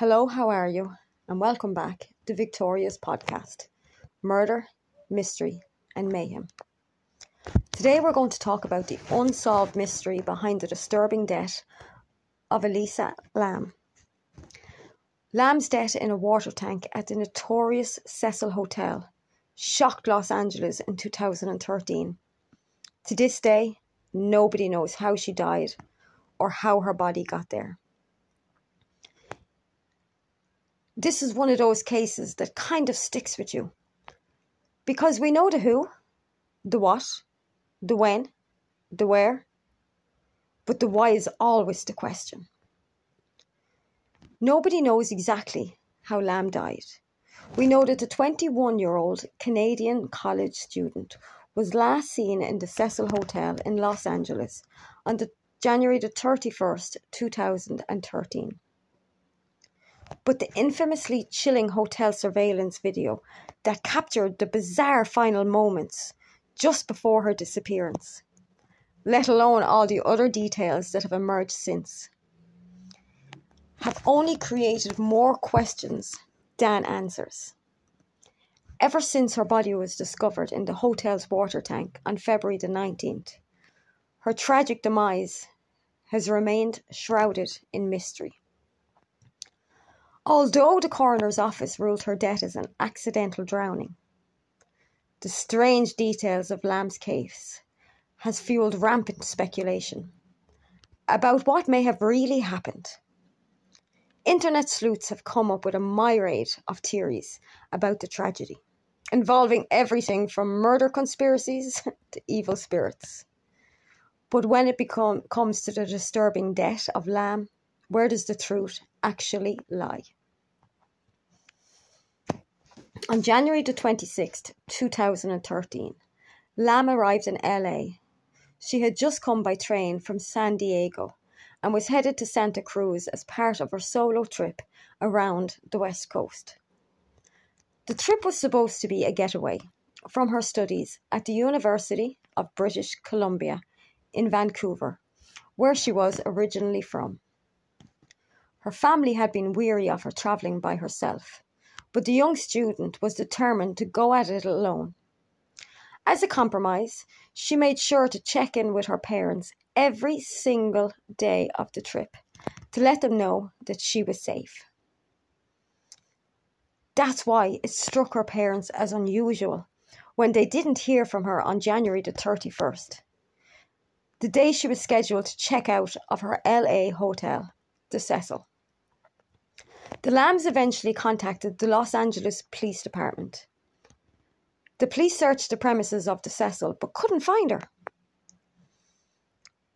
Hello, how are you? And welcome back to Victoria's podcast Murder, Mystery, and Mayhem. Today we're going to talk about the unsolved mystery behind the disturbing death of Elisa Lam. Lam's death in a water tank at the notorious Cecil Hotel shocked Los Angeles in 2013. To this day, nobody knows how she died or how her body got there. This is one of those cases that kind of sticks with you. Because we know the who, the what, the when, the where, but the why is always the question. Nobody knows exactly how Lam died. We know that the 21 year old Canadian college student was last seen in the Cecil Hotel in Los Angeles on the January the 31st, 2013 but the infamously chilling hotel surveillance video that captured the bizarre final moments just before her disappearance, let alone all the other details that have emerged since, have only created more questions than answers. Ever since her body was discovered in the hotel's water tank on February the 19th, her tragic demise has remained shrouded in mystery. Although the coroner's office ruled her death as an accidental drowning, the strange details of Lam's case has fueled rampant speculation about what may have really happened. Internet sleuths have come up with a myriad of theories about the tragedy, involving everything from murder conspiracies to evil spirits. But when it become, comes to the disturbing death of Lam, where does the truth actually lie? On January the 26th, 2013, Lam arrived in LA. She had just come by train from San Diego and was headed to Santa Cruz as part of her solo trip around the West Coast. The trip was supposed to be a getaway from her studies at the University of British Columbia in Vancouver, where she was originally from. Her family had been weary of her travelling by herself, but the young student was determined to go at it alone. As a compromise, she made sure to check in with her parents every single day of the trip to let them know that she was safe. That's why it struck her parents as unusual when they didn't hear from her on January the 31st, the day she was scheduled to check out of her LA hotel, the Cecil. The Lams eventually contacted the Los Angeles Police Department. The police searched the premises of the Cecil but couldn't find her.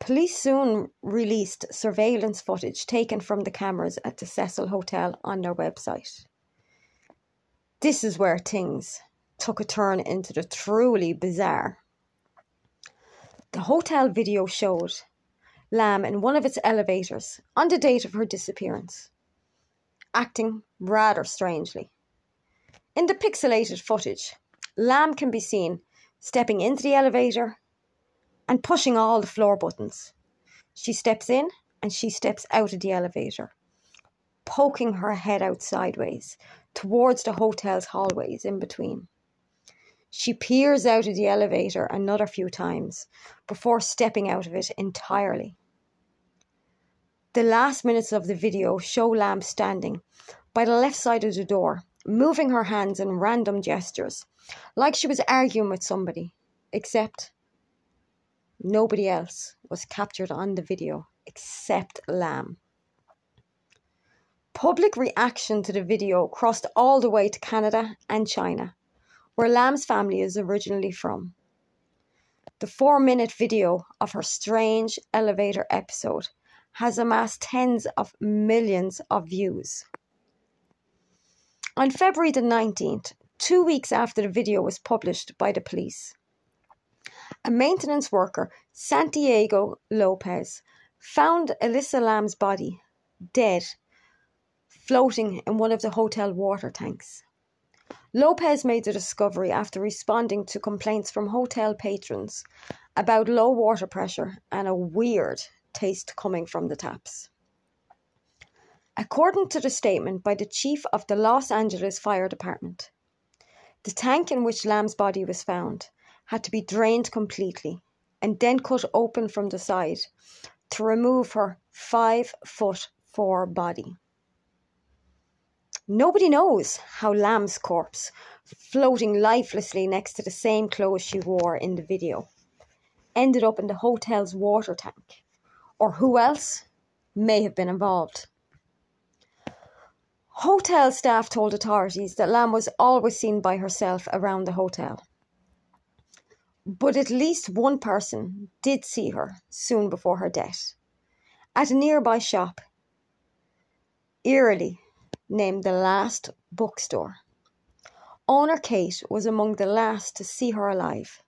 Police soon released surveillance footage taken from the cameras at the Cecil Hotel on their website. This is where things took a turn into the truly bizarre. The hotel video showed Lam in one of its elevators on the date of her disappearance acting rather strangely. In the pixelated footage, Lam can be seen stepping into the elevator and pushing all the floor buttons. She steps in and she steps out of the elevator, poking her head out sideways towards the hotel's hallways in between. She peers out of the elevator another few times before stepping out of it entirely. The last minutes of the video show Lam standing by the left side of the door, moving her hands in random gestures, like she was arguing with somebody, except nobody else was captured on the video except Lam. Public reaction to the video crossed all the way to Canada and China, where Lam's family is originally from. The four minute video of her strange elevator episode has amassed tens of millions of views. On February the 19th, two weeks after the video was published by the police, a maintenance worker, Santiago Lopez, found Elisa Lam's body dead, floating in one of the hotel water tanks. Lopez made the discovery after responding to complaints from hotel patrons about low water pressure and a weird taste coming from the taps. According to the statement by the chief of the Los Angeles Fire Department, the tank in which Lam's body was found had to be drained completely and then cut open from the side to remove her five foot four body. Nobody knows how Lam's corpse, floating lifelessly next to the same clothes she wore in the video, ended up in the hotel's water tank, or who else may have been involved. Hotel staff told authorities that Lam was always seen by herself around the hotel. But at least one person did see her soon before her death at a nearby shop, eerily named the Last Bookstore. Owner Kate was among the last to see her alive.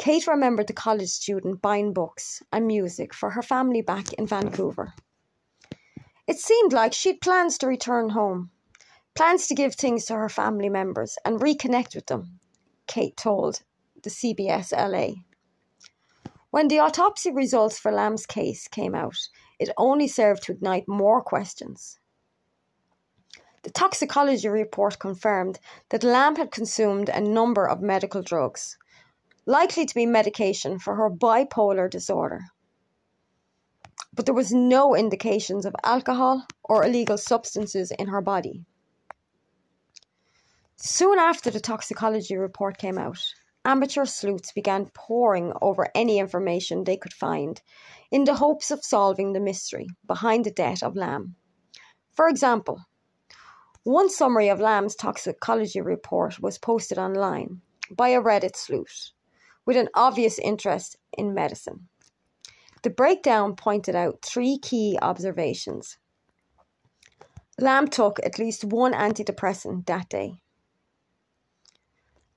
Kate remembered the college student buying books and music for her family back in Vancouver. It seemed like she'd plans to return home, plans to give things to her family members and reconnect with them, Kate told the CBS LA. When the autopsy results for Lam's case came out, it only served to ignite more questions. The toxicology report confirmed that Lam had consumed a number of medical drugs, likely to be medication for her bipolar disorder. But there was no indications of alcohol or illegal substances in her body. Soon after the toxicology report came out, amateur sleuths began poring over any information they could find in the hopes of solving the mystery behind the death of Lam. For example, one summary of Lam's toxicology report was posted online by a Reddit sleuth with an obvious interest in medicine. The breakdown pointed out three key observations. Lam took at least one antidepressant that day.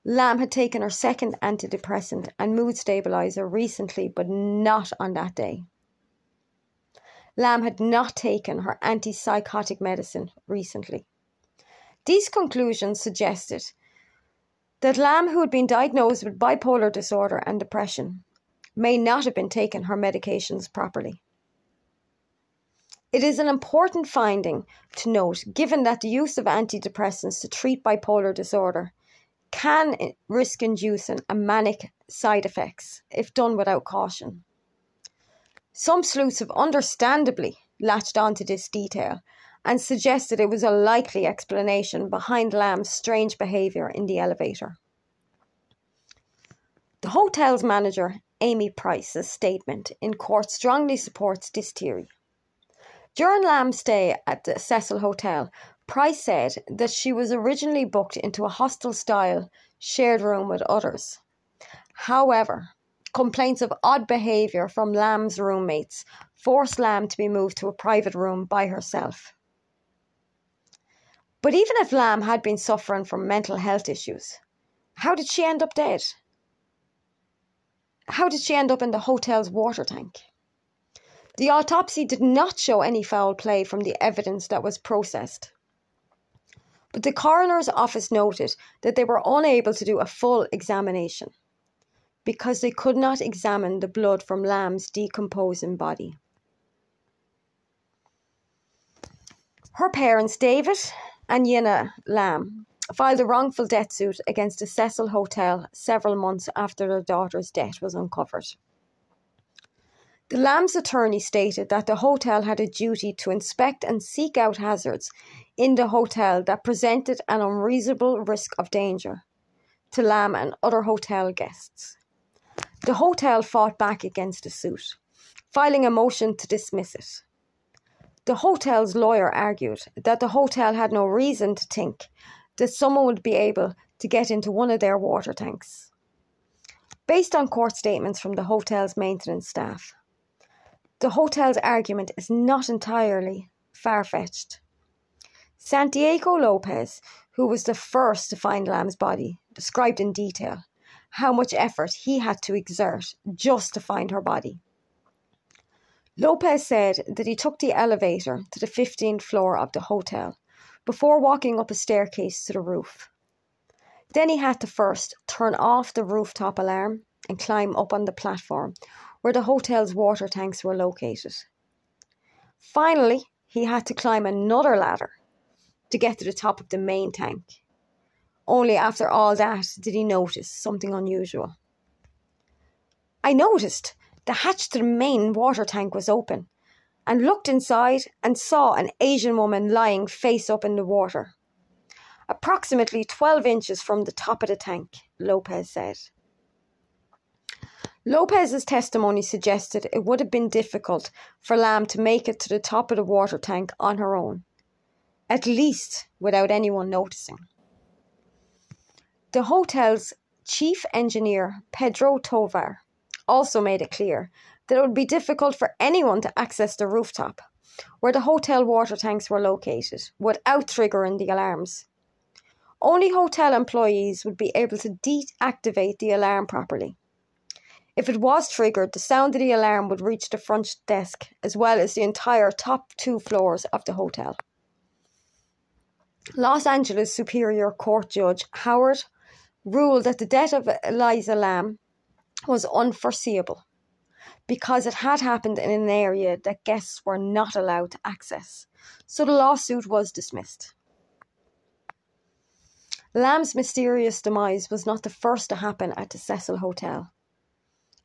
Lam had taken her second antidepressant and mood stabilizer recently, but not on that day. Lam had not taken her antipsychotic medicine recently. These conclusions suggested that Lam, who had been diagnosed with bipolar disorder and depression, may not have been taking her medications properly. It is an important finding to note given that the use of antidepressants to treat bipolar disorder can risk inducing a manic side effects if done without caution. Some sleuths have understandably latched onto this detail and suggested it was a likely explanation behind Lam's strange behaviour in the elevator. The hotel's manager, Amy Price's statement in court strongly supports this theory. During Lam's stay at the Cecil Hotel, Price said that she was originally booked into a hostel style shared room with others. However, complaints of odd behaviour from Lam's roommates forced Lam to be moved to a private room by herself. But even if Lam had been suffering from mental health issues, how did she end up dead? How did she end up in the hotel's water tank? The autopsy did not show any foul play from the evidence that was processed. But the coroner's office noted that they were unable to do a full examination because they could not examine the blood from Lam's decomposing body. Her parents, David and Yina Lam, filed a wrongful death suit against the Cecil Hotel several months after their daughter's death was uncovered. The Lam's attorney stated that the hotel had a duty to inspect and seek out hazards in the hotel that presented an unreasonable risk of danger to Lam and other hotel guests. The hotel fought back against the suit, filing a motion to dismiss it. The hotel's lawyer argued that the hotel had no reason to think that someone would be able to get into one of their water tanks. Based on court statements from the hotel's maintenance staff, the hotel's argument is not entirely far fetched. Santiago Lopez, who was the first to find Lam's body, described in detail how much effort he had to exert just to find her body. Lopez said that he took the elevator to the 15th floor of the hotel before walking up a staircase to the roof. Then he had to first turn off the rooftop alarm and climb up on the platform where the hotel's water tanks were located. Finally, he had to climb another ladder to get to the top of the main tank. Only after all that did he notice something unusual. I noticed the hatch to the main water tank was open and looked inside and saw an Asian woman lying face up in the water. Approximately 12 inches from the top of the tank, Lopez said. Lopez's testimony suggested it would have been difficult for Lam to make it to the top of the water tank on her own, at least without anyone noticing. The hotel's chief engineer, Pedro Tovar, also made it clear that it would be difficult for anyone to access the rooftop where the hotel water tanks were located without triggering the alarms. Only hotel employees would be able to deactivate the alarm properly. If it was triggered, the sound of the alarm would reach the front desk as well as the entire top two floors of the hotel. Los Angeles Superior Court Judge Howard ruled that the death of Elisa Lam was unforeseeable because it had happened in an area that guests were not allowed to access, so the lawsuit was dismissed. Lam's mysterious demise was not the first to happen at the Cecil Hotel.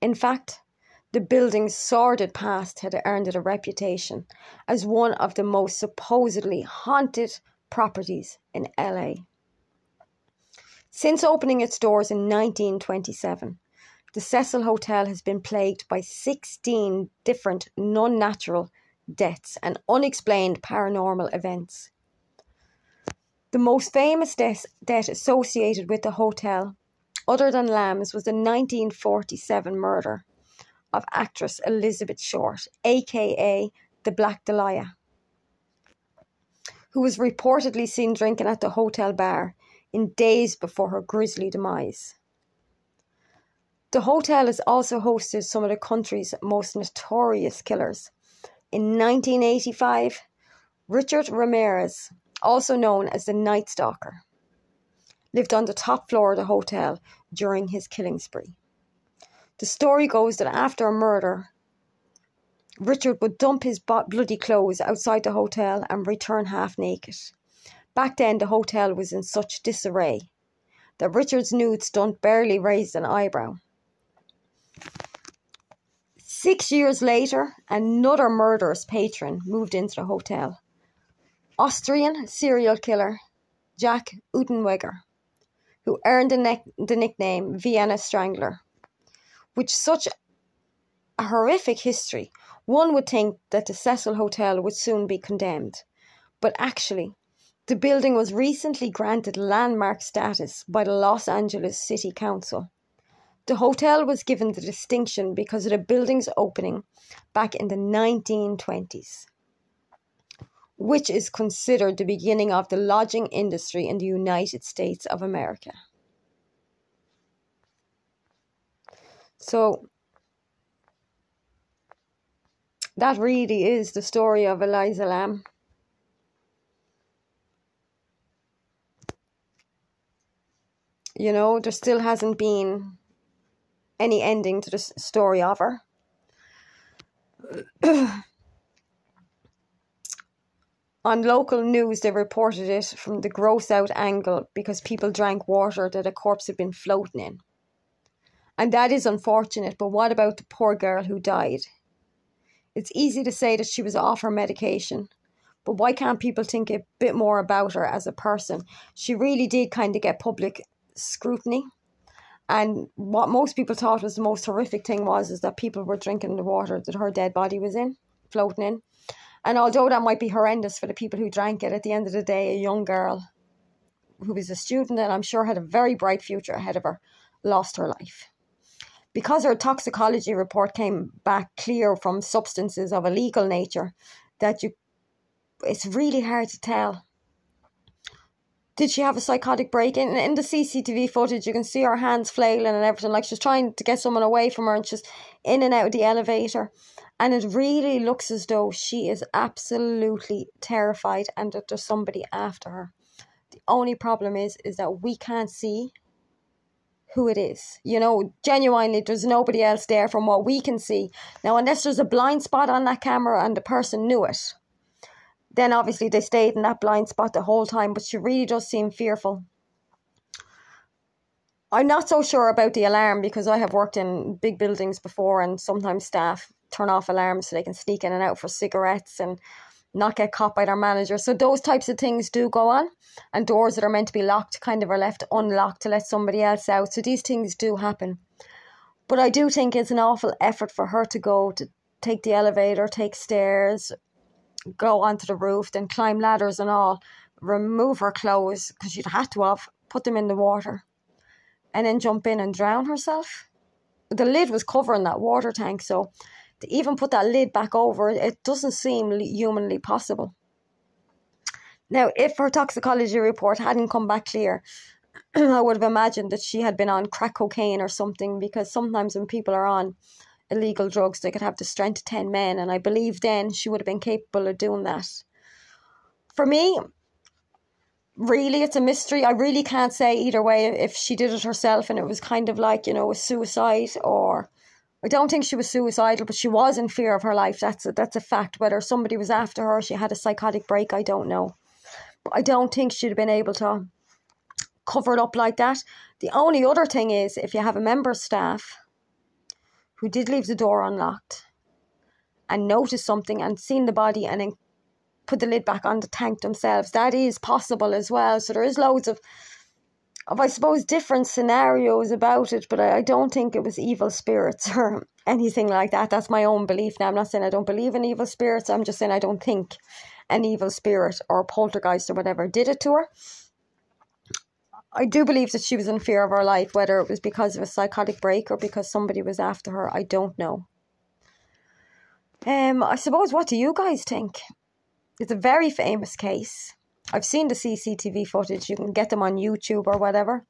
In fact, the building's sordid past had earned it a reputation as one of the most supposedly haunted properties in LA. Since opening its doors in 1927, the Cecil Hotel has been plagued by 16 different non natural deaths and unexplained paranormal events. The most famous death, death associated with the hotel, other than Lam's, was the 1947 murder of actress Elizabeth Short, aka the Black Dahlia, who was reportedly seen drinking at the hotel bar in days before her grisly demise. The hotel has also hosted some of the country's most notorious killers. In 1985, Richard Ramirez, also known as the Night Stalker, lived on the top floor of the hotel during his killing spree. The story goes that after a murder, Richard would dump his bloody clothes outside the hotel and return half naked. Back then, the hotel was in such disarray that Richard's nude stunt barely raised an eyebrow. Six years later, another murderous patron moved into the hotel. Austrian serial killer Jack Unterweger, who earned the, ne- the nickname Vienna Strangler. With such a horrific history, one would think that the Cecil Hotel would soon be condemned. But actually, the building was recently granted landmark status by the Los Angeles City Council. The hotel was given the distinction because of the building's opening back in the 1920s, which is considered the beginning of the lodging industry in the United States of America. So, that really is the story of Elisa Lam. You know, there still hasn't been any ending to the story of her. On local news, they reported it from the gross out angle because people drank water that a corpse had been floating in. And that is unfortunate, but what about the poor girl who died? It's easy to say that she was off her medication, but why can't people think a bit more about her as a person? She really did kind of get public scrutiny and what most people thought was the most horrific thing was is that people were drinking the water that her dead body was in, floating in. And although that might be horrendous for the people who drank it, at the end of the day, a young girl who was a student and I'm sure had a very bright future ahead of her lost her life. Because her toxicology report came back clear from substances of a legal nature, that you it's really hard to tell did she have a psychotic break? In, in the CCTV footage, you can see her hands flailing and everything, like she's trying to get someone away from her and she's in and out of the elevator. And it really looks as though she is absolutely terrified and that there's somebody after her. The only problem is, is that we can't see who it is. You know, genuinely, there's nobody else there from what we can see. Now, unless there's a blind spot on that camera and the person knew it, Then obviously they stayed in that blind spot the whole time, but she really does seem fearful. I'm not so sure about the alarm because I have worked in big buildings before and sometimes staff turn off alarms so they can sneak in and out for cigarettes and not get caught by their manager. So those types of things do go on, and doors that are meant to be locked kind of are left unlocked to let somebody else out. So these things do happen. But I do think it's an awful effort for her to go to take the elevator, take stairs, go onto the roof, then climb ladders and all, remove her clothes because she'd had to have, put them in the water, and then jump in and drown herself. The lid was covering that water tank, so to even put that lid back over, it doesn't seem humanly possible. Now, if her toxicology report hadn't come back clear, I would have imagined that she had been on crack cocaine or something because sometimes when people are on illegal drugs, they could have the strength of 10 men, and I believe then she would have been capable of doing that. For me, really, it's a mystery. I really can't say either way if she did it herself and it was kind of like, you know, a suicide or I don't think she was suicidal, but she was in fear of her life. That's a, that's a fact. Whether somebody was after her, she had a psychotic break, I don't know. But I don't think she'd have been able to cover it up like that. The only other thing is if you have a member staff who did leave the door unlocked and noticed something and seen the body and then put the lid back on the tank themselves, that is possible as well. So there is loads of of, I suppose, different scenarios about it, but I, I don't think it was evil spirits or anything like that. That's my own belief. Now, I'm not saying I don't believe in evil spirits, I'm just saying I don't think an evil spirit or poltergeist or whatever did it to her. I do believe that she was in fear of her life, whether it was because of a psychotic break or because somebody was after her. I don't know. Um, I suppose, what do you guys think? It's a very famous case. I've seen the CCTV footage. You can get them on YouTube or whatever.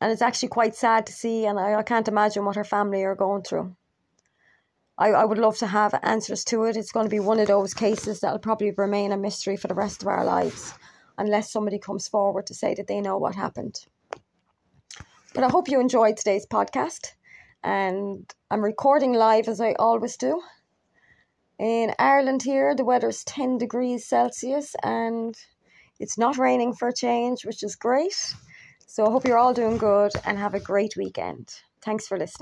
And it's actually quite sad to see, and I, I can't imagine what her family are going through. I, I would love to have answers to it. It's going to be one of those cases that'll probably remain a mystery for the rest of our lives, unless somebody comes forward to say that they know what happened. But I hope you enjoyed today's podcast, and I'm recording live as I always do. In Ireland here, the weather's 10 degrees Celsius and it's not raining for a change, which is great. So I hope you're all doing good and have a great weekend. Thanks for listening.